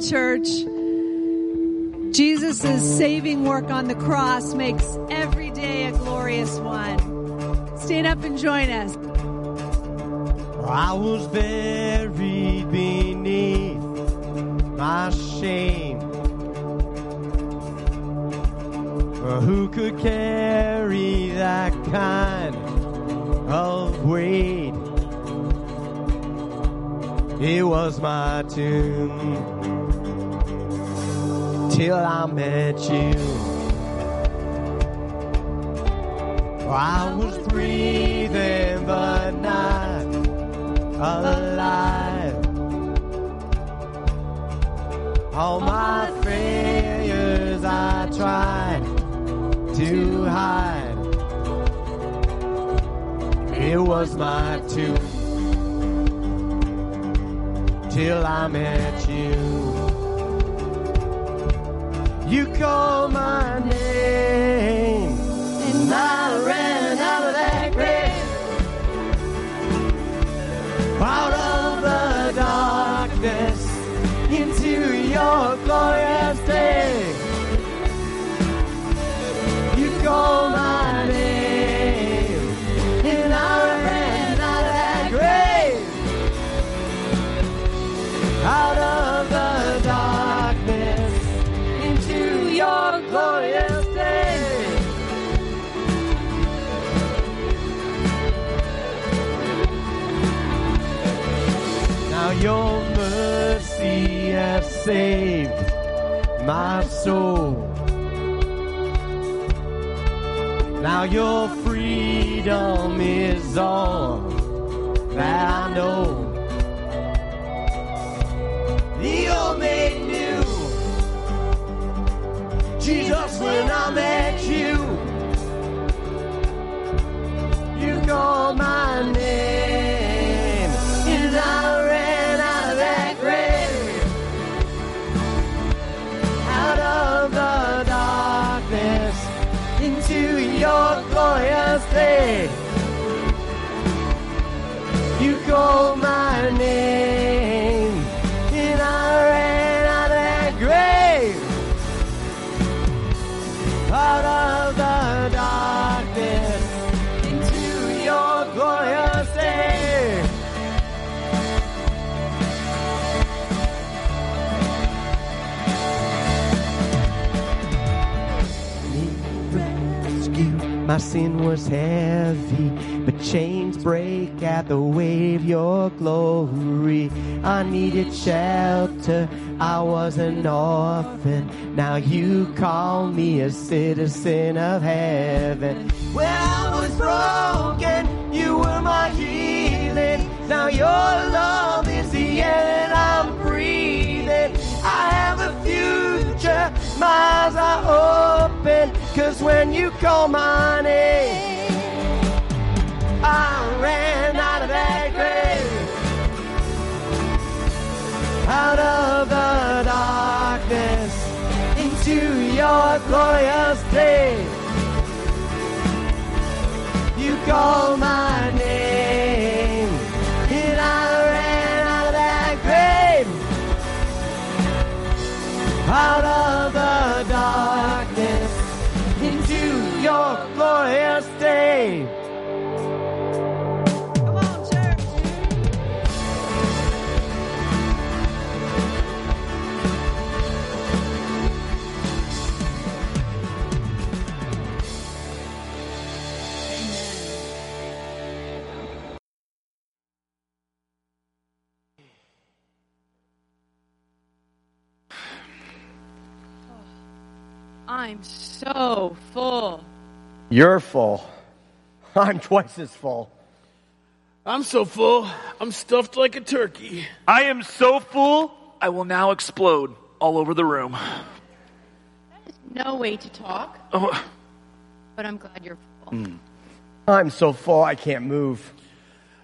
church. Jesus' saving work on the cross makes every day a glorious one. Stand up and join us. I was buried beneath my shame. Who could carry that kind of weight? It was my tomb till I met you. I was breathing but not alive. All my failures I tried to hide. It was my tomb till I met you. You call my name, and I saved my soul. Now your freedom is all that I know. The old made new. Jesus, when I met you, you called my name, Called my name, and I ran out of that grave, out of the darkness into your glorious day. rescue. My sin was heavy, but chains break at the wave your glory. I needed shelter, I was an orphan. Now you call me a citizen of heaven. When I was broken, you were my healing. Now your love is the air that I'm breathing. I have a future, my eyes are open. Cause when you call my name, Out of the darkness into your glorious day. You call my name, and I ran out of that grave. Out of I'm so full. You're full. I'm twice as full. I'm so full, I'm stuffed like a turkey. I am so full, I will now explode all over the room. That is no way to talk, Oh, but I'm glad you're full. Hmm. I'm so full I can't move.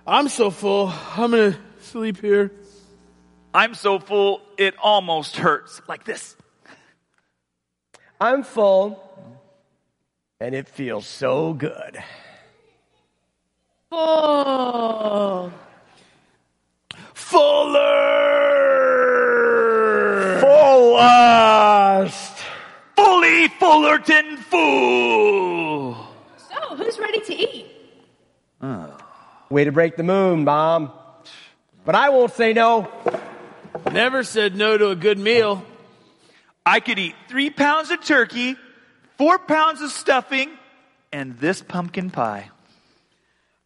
I'm so full, I'm gonna sleep here. I'm so full, it almost hurts. Like this. I'm full and it feels so good. Full. Fuller! Fuller! blast. Fully Fullerton full. So, who's ready to eat? Oh. Way to break the moon, Mom. But I won't say no. Never said no to a good meal. I could eat three pounds of turkey, four pounds of stuffing, and this pumpkin pie.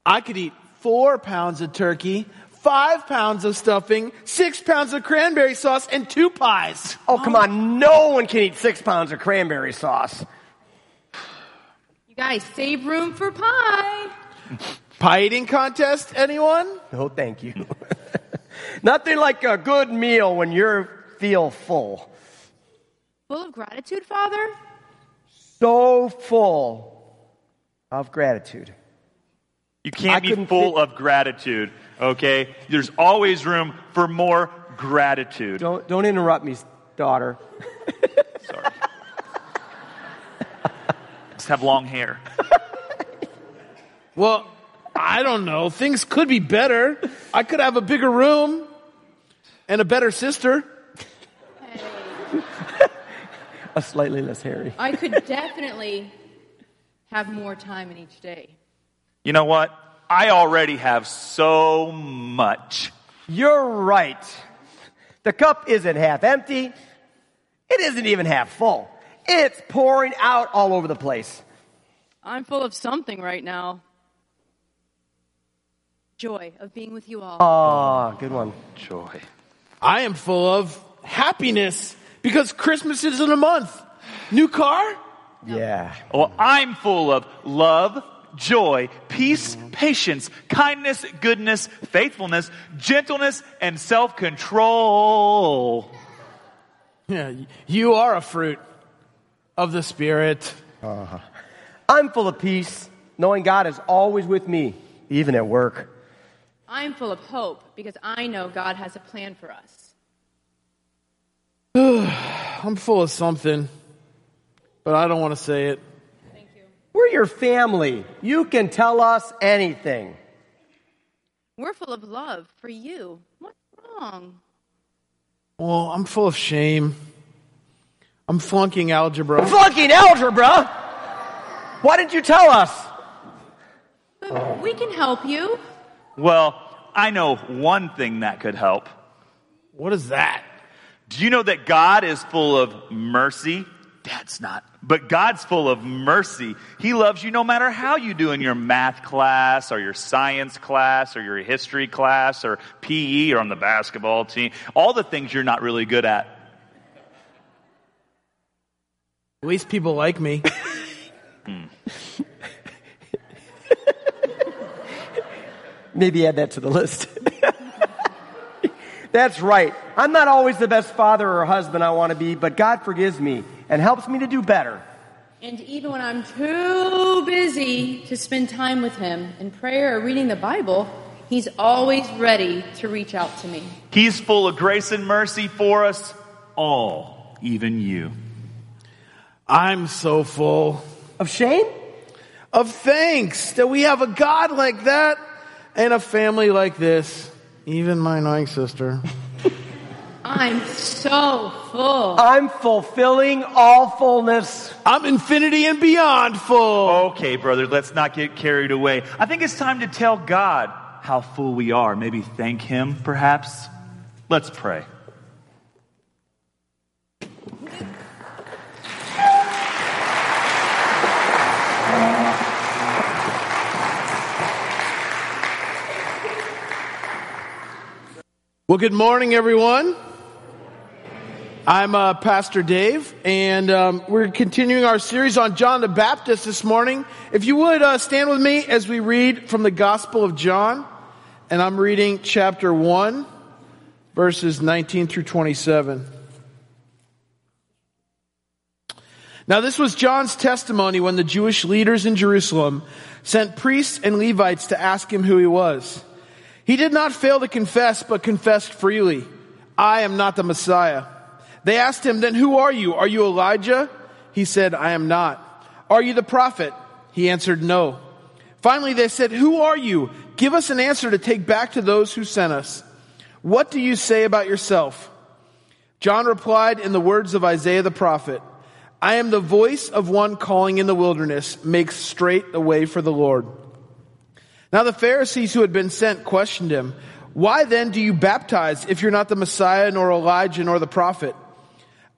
I could eat four pounds of turkey, five pounds of stuffing, six pounds of cranberry sauce, and two pies. Oh, come on. No one can eat six pounds of cranberry sauce. You guys save room for pie. Pie eating contest, anyone? No, thank you. Nothing like a good meal when you feel full. Full of gratitude, Father? So full of gratitude. You can't I be full fit- of gratitude, okay? There's always room for more gratitude. Don't, don't interrupt me, daughter. Sorry. Just have long hair. Well, I don't know. Things could be better. I could have a bigger room and a better sister. A slightly less hairy. I could definitely have more time in each day. You know what? I already have so much. You're right. The cup isn't half empty. It isn't even half full. It's pouring out all over the place. I'm full of something right now. Joy of being with you all. Ah, good one. Joy. I am full of happiness because Christmas is in a month. New car? Yeah. Well, I'm full of love, joy, peace, patience, kindness, goodness, faithfulness, gentleness, and self control. Yeah, you are a fruit of the Spirit. Uh-huh. I'm full of peace, knowing God is always with me, even at work. I'm full of hope because I know God has a plan for us. I'm full of something, but I don't want to say it. Thank you. We're your family. You can tell us anything. We're full of love for you. What's wrong? Well, I'm full of shame. I'm flunking algebra. Flunking algebra? Why didn't you tell us? But we can help you. Well, I know one thing that could help. What is that? Do you know that God is full of mercy? That's not. But God's full of mercy. He loves you no matter how you do in your math class or your science class or your history class or PE or on the basketball team. All the things you're not really good at. At least people like me. Maybe add that to the list. That's right. I'm not always the best father or husband I want to be, but God forgives me and helps me to do better. And even when I'm too busy to spend time with Him in prayer or reading the Bible, He's always ready to reach out to me. He's full of grace and mercy for us all, even you. I'm so full Of shame? of thanks that we have a God like that and a family like this. Even my annoying sister. I'm so full. I'm fulfilling all fullness. I'm infinity and beyond full. Okay, brother, let's not get carried away. I think it's time to tell God how full we are. Maybe thank Him, perhaps. Let's pray. Well, good morning, everyone. I'm uh, Pastor Dave, and um, we're continuing our series on John the Baptist this morning. If you would uh, stand with me as we read from the Gospel of John, and I'm reading chapter 1, verses 19 through 27. Now, this was John's testimony when the Jewish leaders in Jerusalem sent priests and Levites to ask him who he was. He did not fail to confess, but confessed freely, I am not the Messiah. They asked him, Then who are you? Are you Elijah? He said, I am not. Are you the prophet? He answered, No. Finally, they said, Who are you? Give us an answer to take back to those who sent us. What do you say about yourself? John replied in the words of Isaiah the prophet, I am the voice of one calling in the wilderness, make straight the way for the Lord. Now the Pharisees who had been sent questioned him, Why then do you baptize if you're not the Messiah, nor Elijah, nor the prophet?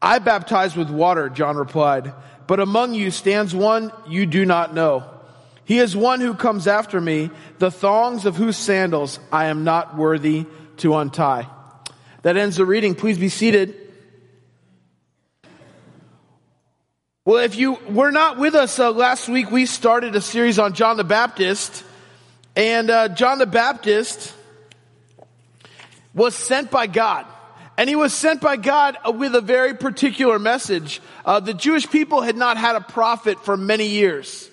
I baptize with water, John replied, but among you stands one you do not know. He is one who comes after me, the thongs of whose sandals I am not worthy to untie. That ends the reading. Please be seated. Well, if you were not with us uh, last week, we started a series on John the Baptist. And uh, John the Baptist was sent by God. And he was sent by God with a very particular message. Uh, the Jewish people had not had a prophet for many years.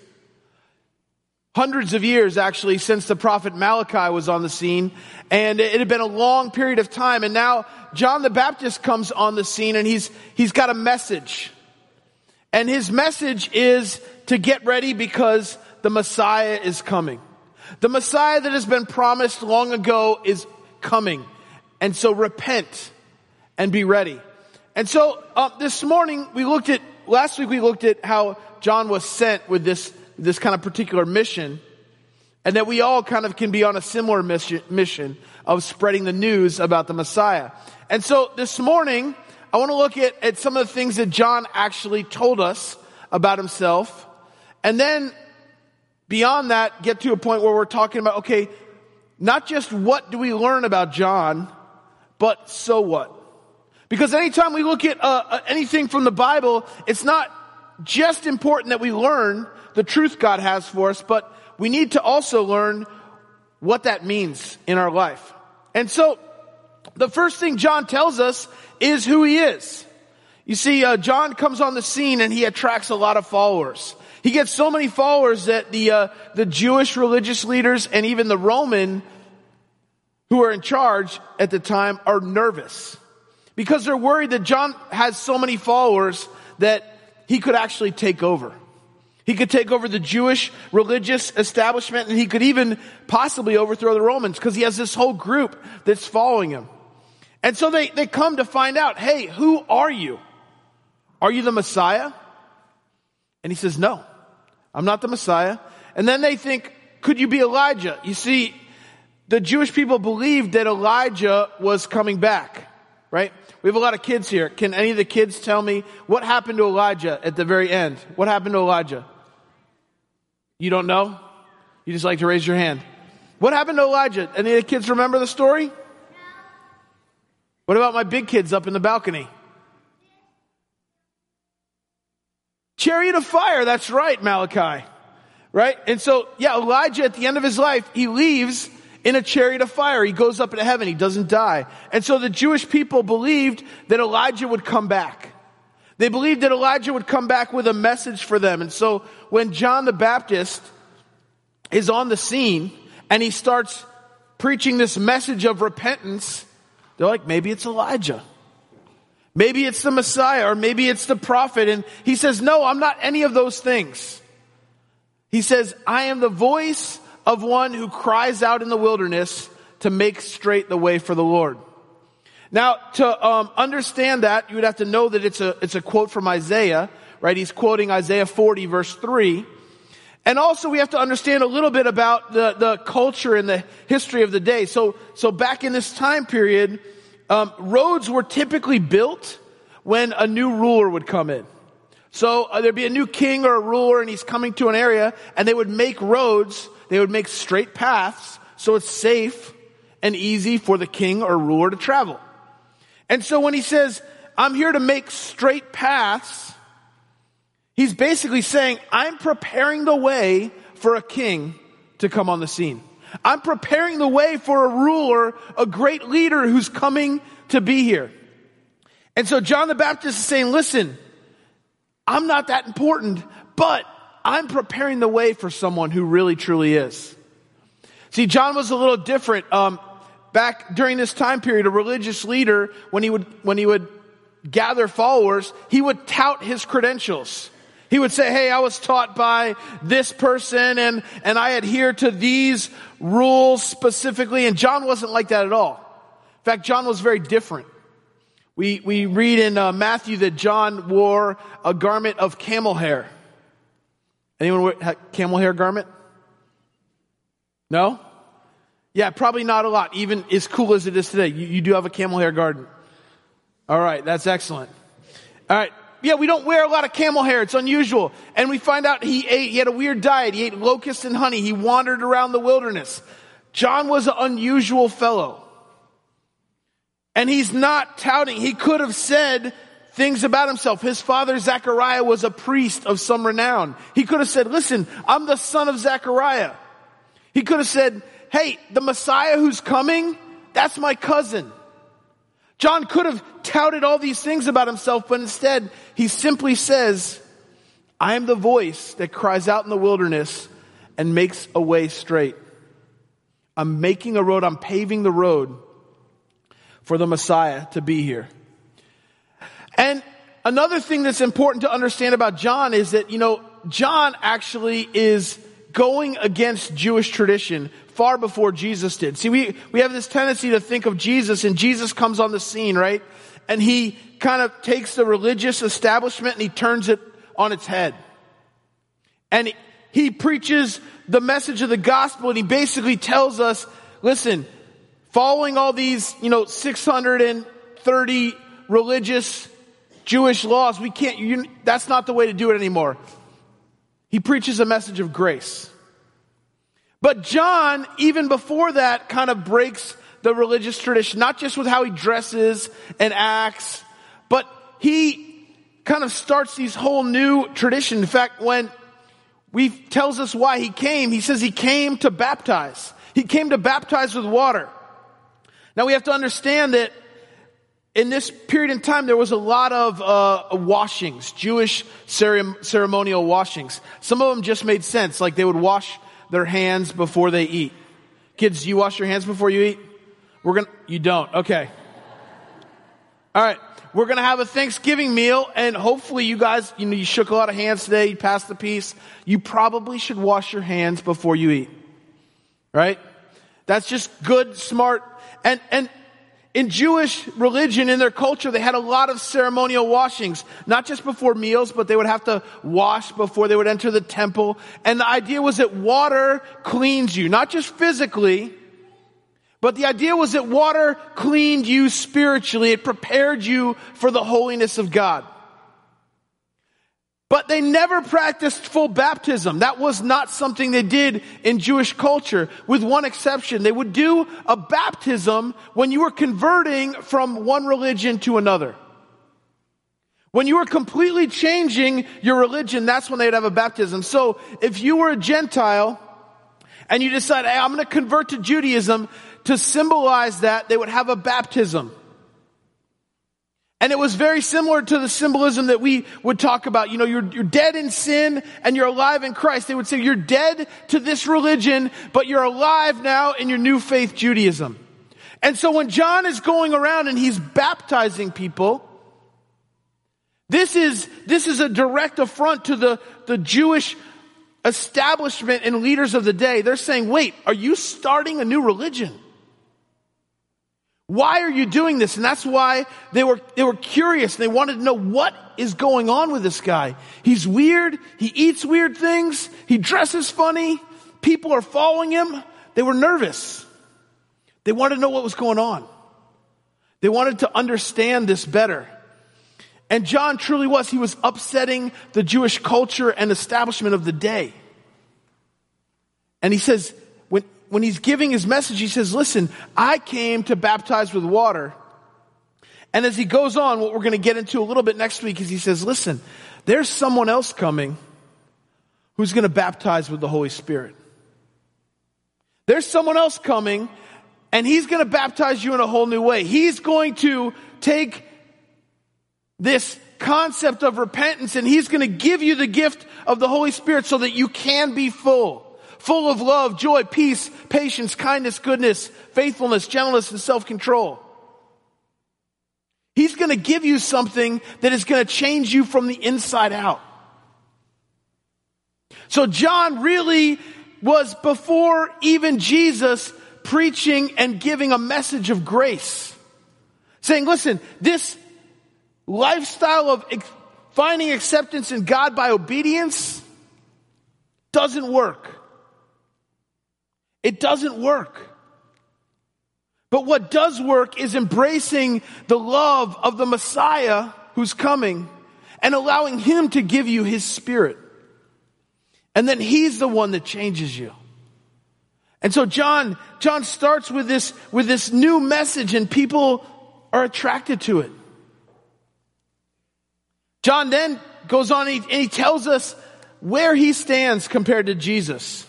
Hundreds of years, actually, since the prophet Malachi was on the scene. And it had been a long period of time. And now John the Baptist comes on the scene and he's, he's got a message. And his message is to get ready because the Messiah is coming. The Messiah that has been promised long ago is coming. And so repent and be ready. And so uh, this morning we looked at, last week we looked at how John was sent with this, this kind of particular mission. And that we all kind of can be on a similar mission, mission of spreading the news about the Messiah. And so this morning, I want to look at, at some of the things that John actually told us about himself. And then beyond that, get to a point where we're talking about, okay, not just what do we learn about John, but so what? Because anytime we look at uh, uh, anything from the Bible, it's not just important that we learn the truth God has for us, but we need to also learn what that means in our life. And so, the first thing John tells us is who he is. You see, uh, John comes on the scene and he attracts a lot of followers. He gets so many followers that the uh, the Jewish religious leaders and even the Roman who are in charge at the time are nervous because they're worried that John has so many followers that he could actually take over. He could take over the Jewish religious establishment and he could even possibly overthrow the Romans because he has this whole group that's following him. And so they, they come to find out, hey, who are you? Are you the Messiah? And he says, no, I'm not the Messiah. And then they think, could you be Elijah? You see, the Jewish people believed that Elijah was coming back, right? We have a lot of kids here. Can any of the kids tell me what happened to Elijah at the very end? What happened to Elijah? You don't know? You just like to raise your hand. What happened to Elijah? Any of the kids remember the story? What about my big kids up in the balcony? Chariot of fire, that's right, Malachi. Right? And so, yeah, Elijah at the end of his life, he leaves in a chariot of fire. He goes up into heaven. He doesn't die. And so the Jewish people believed that Elijah would come back. They believed that Elijah would come back with a message for them. And so when John the Baptist is on the scene and he starts preaching this message of repentance, they're like, maybe it's Elijah. Maybe it's the Messiah or maybe it's the prophet. And he says, no, I'm not any of those things. He says, I am the voice of one who cries out in the wilderness to make straight the way for the Lord. Now, to um, understand that, you would have to know that it's a, it's a quote from Isaiah, right? He's quoting Isaiah 40 verse 3. And also we have to understand a little bit about the, the culture and the history of the day. So, so back in this time period, um, roads were typically built when a new ruler would come in. So uh, there'd be a new king or a ruler and he's coming to an area and they would make roads, they would make straight paths so it's safe and easy for the king or ruler to travel. And so when he says, I'm here to make straight paths, he's basically saying, I'm preparing the way for a king to come on the scene. I'm preparing the way for a ruler, a great leader who's coming to be here. And so John the Baptist is saying, listen, I'm not that important, but I'm preparing the way for someone who really truly is. See, John was a little different. Um, back during this time period, a religious leader, when he would, when he would gather followers, he would tout his credentials. He would say, Hey, I was taught by this person and, and I adhere to these rules specifically. And John wasn't like that at all. In fact, John was very different. We, we read in uh, Matthew that John wore a garment of camel hair. Anyone wear camel hair garment? No? Yeah, probably not a lot, even as cool as it is today. You, you do have a camel hair garden. All right, that's excellent. All right. Yeah, we don't wear a lot of camel hair. It's unusual. And we find out he ate, he had a weird diet. He ate locusts and honey. He wandered around the wilderness. John was an unusual fellow. And he's not touting. He could have said things about himself. His father, Zechariah, was a priest of some renown. He could have said, listen, I'm the son of Zechariah. He could have said, hey, the Messiah who's coming, that's my cousin. John could have touted all these things about himself, but instead he simply says, I am the voice that cries out in the wilderness and makes a way straight. I'm making a road, I'm paving the road for the Messiah to be here. And another thing that's important to understand about John is that, you know, John actually is going against Jewish tradition far before Jesus did. See, we, we have this tendency to think of Jesus and Jesus comes on the scene, right? And he kind of takes the religious establishment and he turns it on its head. And he preaches the message of the gospel and he basically tells us, listen, following all these, you know, 630 religious Jewish laws, we can't, you, that's not the way to do it anymore. He preaches a message of grace. But John, even before that, kind of breaks the religious tradition, not just with how he dresses and acts, but he kind of starts these whole new tradition. In fact, when we tells us why he came, he says he came to baptize. He came to baptize with water. Now we have to understand that in this period in time, there was a lot of uh, washings, Jewish ceremonial washings. Some of them just made sense, like they would wash their hands before they eat. Kids, do you wash your hands before you eat? We're gonna, you don't. Okay. All right. We're gonna have a Thanksgiving meal and hopefully you guys, you know, you shook a lot of hands today, you passed the peace. You probably should wash your hands before you eat. Right? That's just good, smart, and, and in Jewish religion, in their culture, they had a lot of ceremonial washings, not just before meals, but they would have to wash before they would enter the temple. And the idea was that water cleans you, not just physically, but the idea was that water cleaned you spiritually. It prepared you for the holiness of God. But they never practiced full baptism. That was not something they did in Jewish culture, with one exception. They would do a baptism when you were converting from one religion to another. When you were completely changing your religion, that's when they'd have a baptism. So if you were a Gentile and you decide, hey, I'm going to convert to Judaism, to symbolize that, they would have a baptism. And it was very similar to the symbolism that we would talk about. You know, you're, you're dead in sin and you're alive in Christ. They would say you're dead to this religion, but you're alive now in your new faith, Judaism. And so when John is going around and he's baptizing people, this is, this is a direct affront to the, the Jewish establishment and leaders of the day. They're saying, wait, are you starting a new religion? Why are you doing this? And that's why they were, they were curious. They wanted to know what is going on with this guy. He's weird. He eats weird things. He dresses funny. People are following him. They were nervous. They wanted to know what was going on. They wanted to understand this better. And John truly was. He was upsetting the Jewish culture and establishment of the day. And he says, when he's giving his message, he says, listen, I came to baptize with water. And as he goes on, what we're going to get into a little bit next week is he says, listen, there's someone else coming who's going to baptize with the Holy Spirit. There's someone else coming and he's going to baptize you in a whole new way. He's going to take this concept of repentance and he's going to give you the gift of the Holy Spirit so that you can be full full of love, joy, peace, patience, kindness, goodness, faithfulness, gentleness, and self-control. He's going to give you something that is going to change you from the inside out. So John really was before even Jesus preaching and giving a message of grace. Saying, listen, this lifestyle of finding acceptance in God by obedience doesn't work. It doesn't work. But what does work is embracing the love of the Messiah who's coming and allowing Him to give you His Spirit. And then He's the one that changes you. And so John, John starts with this, with this new message and people are attracted to it. John then goes on and he, and he tells us where he stands compared to Jesus.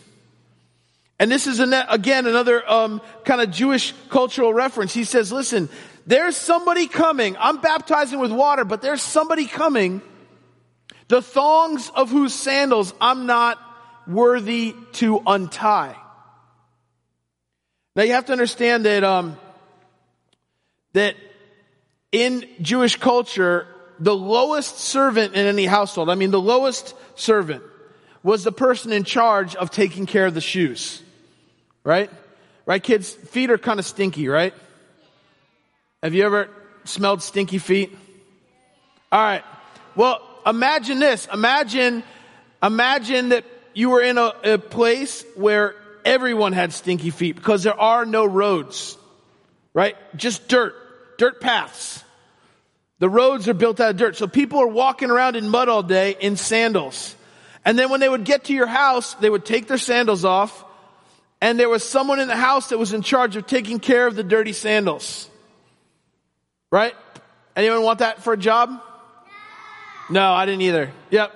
And this is, an, again, another um, kind of Jewish cultural reference. He says, listen, there's somebody coming. I'm baptizing with water, but there's somebody coming. The thongs of whose sandals I'm not worthy to untie. Now you have to understand that, um, that in Jewish culture, the lowest servant in any household, I mean the lowest servant, was the person in charge of taking care of the shoes. Right? Right, kids? Feet are kind of stinky, right? Have you ever smelled stinky feet? All right. Well, imagine this. Imagine, imagine that you were in a, a place where everyone had stinky feet because there are no roads, right? Just dirt, dirt paths. The roads are built out of dirt. So people are walking around in mud all day in sandals. And then when they would get to your house, they would take their sandals off and there was someone in the house that was in charge of taking care of the dirty sandals. Right? Anyone want that for a job? No, I didn't either. Yep.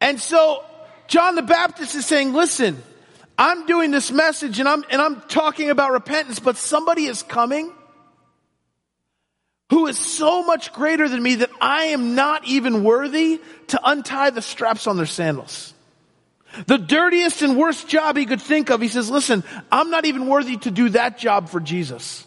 And so John the Baptist is saying, listen, I'm doing this message and I'm, and I'm talking about repentance, but somebody is coming who is so much greater than me that I am not even worthy to untie the straps on their sandals. The dirtiest and worst job he could think of, he says, listen, I'm not even worthy to do that job for Jesus.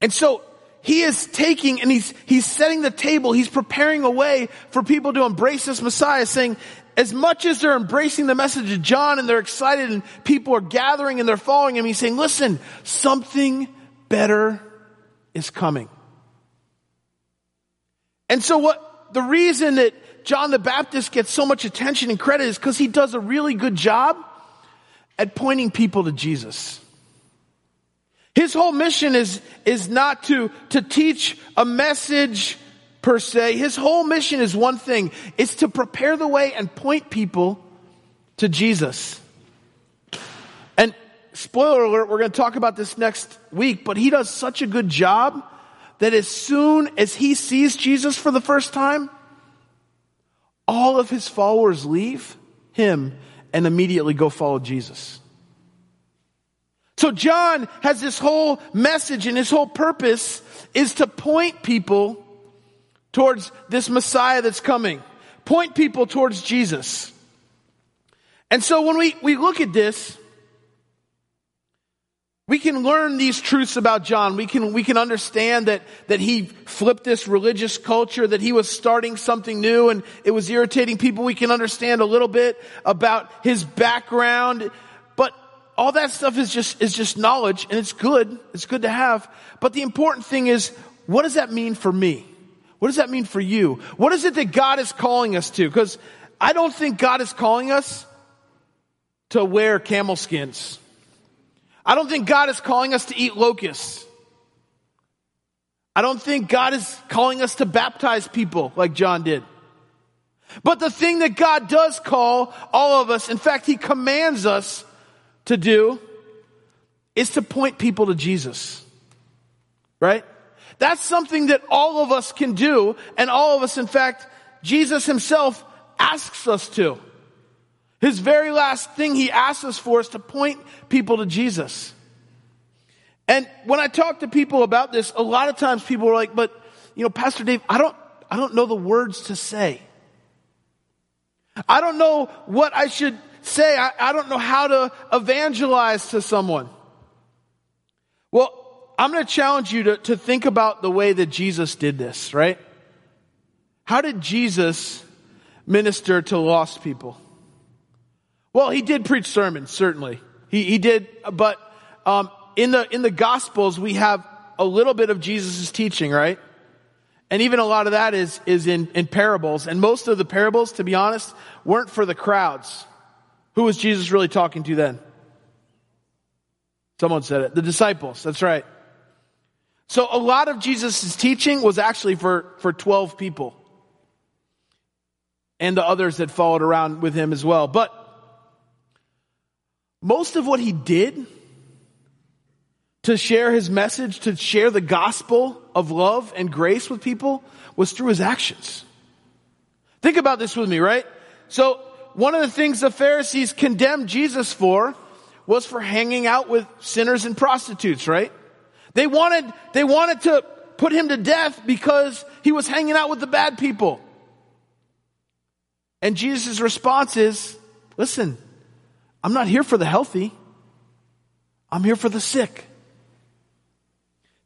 And so he is taking and he's, he's setting the table. He's preparing a way for people to embrace this Messiah saying, as much as they're embracing the message of John and they're excited and people are gathering and they're following him, he's saying, listen, something better is coming. And so what, the reason that John the Baptist gets so much attention and credit is because he does a really good job at pointing people to Jesus. His whole mission is, is not to, to teach a message per se. His whole mission is one thing. It's to prepare the way and point people to Jesus. And spoiler alert, we're going to talk about this next week, but he does such a good job that as soon as he sees Jesus for the first time, all of his followers leave him and immediately go follow Jesus. So John has this whole message and his whole purpose is to point people towards this Messiah that's coming. Point people towards Jesus. And so when we, we look at this, we can learn these truths about John. We can, we can understand that, that he flipped this religious culture, that he was starting something new and it was irritating people. We can understand a little bit about his background, but all that stuff is just, is just knowledge and it's good. It's good to have. But the important thing is, what does that mean for me? What does that mean for you? What is it that God is calling us to? Because I don't think God is calling us to wear camel skins. I don't think God is calling us to eat locusts. I don't think God is calling us to baptize people like John did. But the thing that God does call all of us, in fact, He commands us to do, is to point people to Jesus. Right? That's something that all of us can do, and all of us, in fact, Jesus Himself asks us to. His very last thing he asks us for is to point people to Jesus. And when I talk to people about this, a lot of times people are like, but, you know, Pastor Dave, I don't, I don't know the words to say. I don't know what I should say. I, I don't know how to evangelize to someone. Well, I'm going to challenge you to, to think about the way that Jesus did this, right? How did Jesus minister to lost people? Well, he did preach sermons, certainly. He, he did, but um, in the in the Gospels we have a little bit of Jesus' teaching, right? And even a lot of that is, is in, in parables. And most of the parables, to be honest, weren't for the crowds. Who was Jesus really talking to then? Someone said it. The disciples. That's right. So a lot of Jesus' teaching was actually for, for 12 people. And the others that followed around with him as well. But most of what he did to share his message, to share the gospel of love and grace with people was through his actions. Think about this with me, right? So one of the things the Pharisees condemned Jesus for was for hanging out with sinners and prostitutes, right? They wanted, they wanted to put him to death because he was hanging out with the bad people. And Jesus' response is, listen, I'm not here for the healthy. I'm here for the sick.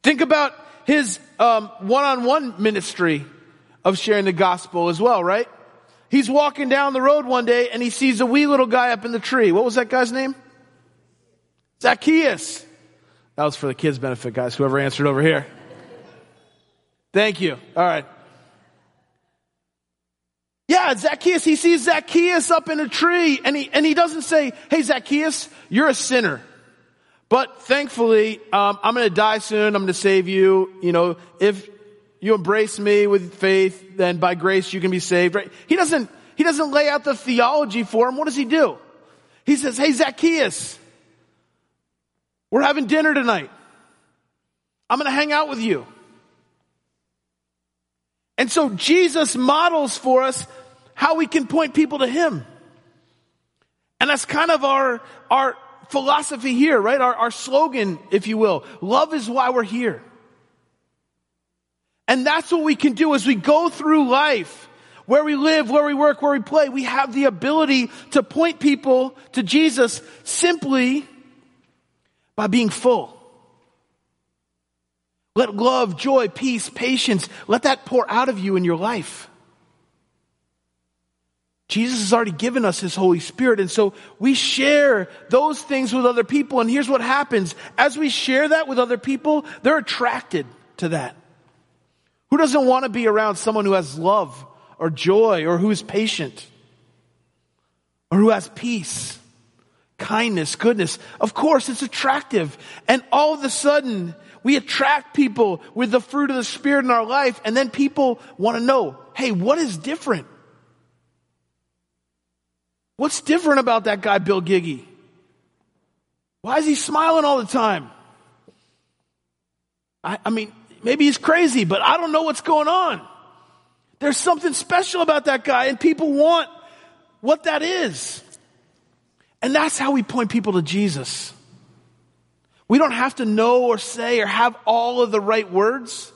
Think about his um, one-on-one ministry of sharing the gospel as well, right? He's walking down the road one day and he sees a wee little guy up in the tree. What was that guy's name? Zacchaeus. That was for the kids' benefit, guys, whoever answered over here. Thank you. All right. Yeah, Zacchaeus, he sees Zacchaeus up in a tree and he, and he doesn't say, Hey, Zacchaeus, you're a sinner. But thankfully, um, I'm going to die soon. I'm going to save you. You know, if you embrace me with faith, then by grace you can be saved, right? He doesn't, he doesn't lay out the theology for him. What does he do? He says, Hey, Zacchaeus, we're having dinner tonight. I'm going to hang out with you. And so Jesus models for us how we can point people to Him. And that's kind of our, our philosophy here, right? Our, our slogan, if you will. Love is why we're here. And that's what we can do as we go through life. Where we live, where we work, where we play, we have the ability to point people to Jesus simply by being full. Let love, joy, peace, patience, let that pour out of you in your life. Jesus has already given us his Holy Spirit. And so we share those things with other people. And here's what happens. As we share that with other people, they're attracted to that. Who doesn't want to be around someone who has love or joy or who is patient or who has peace? kindness, goodness. Of course, it's attractive. And all of a sudden, we attract people with the fruit of the Spirit in our life, and then people want to know, hey, what is different? What's different about that guy, Bill Giggy? Why is he smiling all the time? I, I mean, maybe he's crazy, but I don't know what's going on. There's something special about that guy, and people want what that is. And that's how we point people to Jesus. We don't have to know or say or have all of the right words.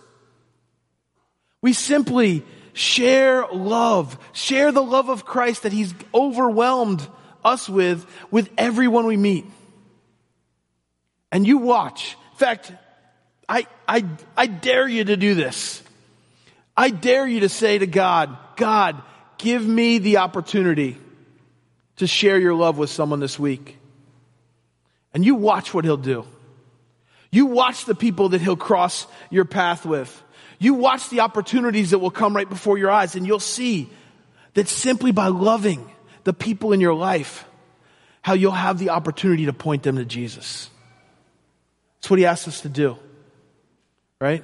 We simply share love, share the love of Christ that He's overwhelmed us with, with everyone we meet. And you watch. In fact, I, I, I dare you to do this. I dare you to say to God, God, give me the opportunity to share your love with someone this week. And you watch what he'll do. You watch the people that he'll cross your path with. You watch the opportunities that will come right before your eyes and you'll see that simply by loving the people in your life, how you'll have the opportunity to point them to Jesus. That's what he asks us to do. Right?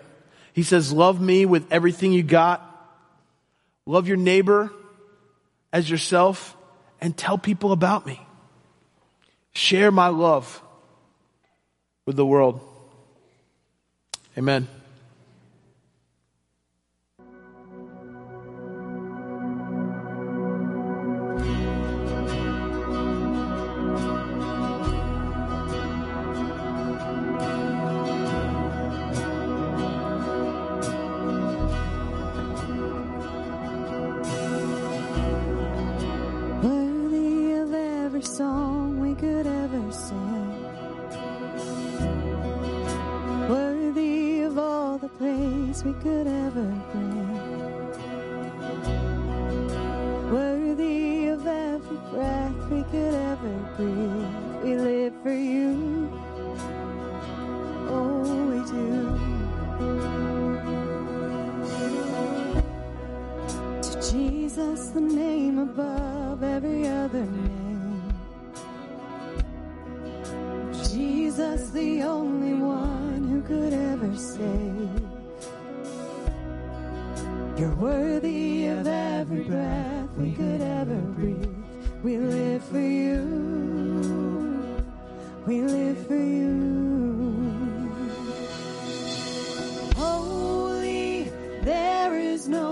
He says, love me with everything you got. Love your neighbor as yourself and tell people about me. Share my love with the world. Amen. could ever grant. Worthy of every breath we could ever breathe. We live for you. Oh, we do. To Jesus, the name above every other name. Jesus, the only one who could ever save. You're worthy of every breath we could ever breathe. We live for you. We live for you. Holy, there is no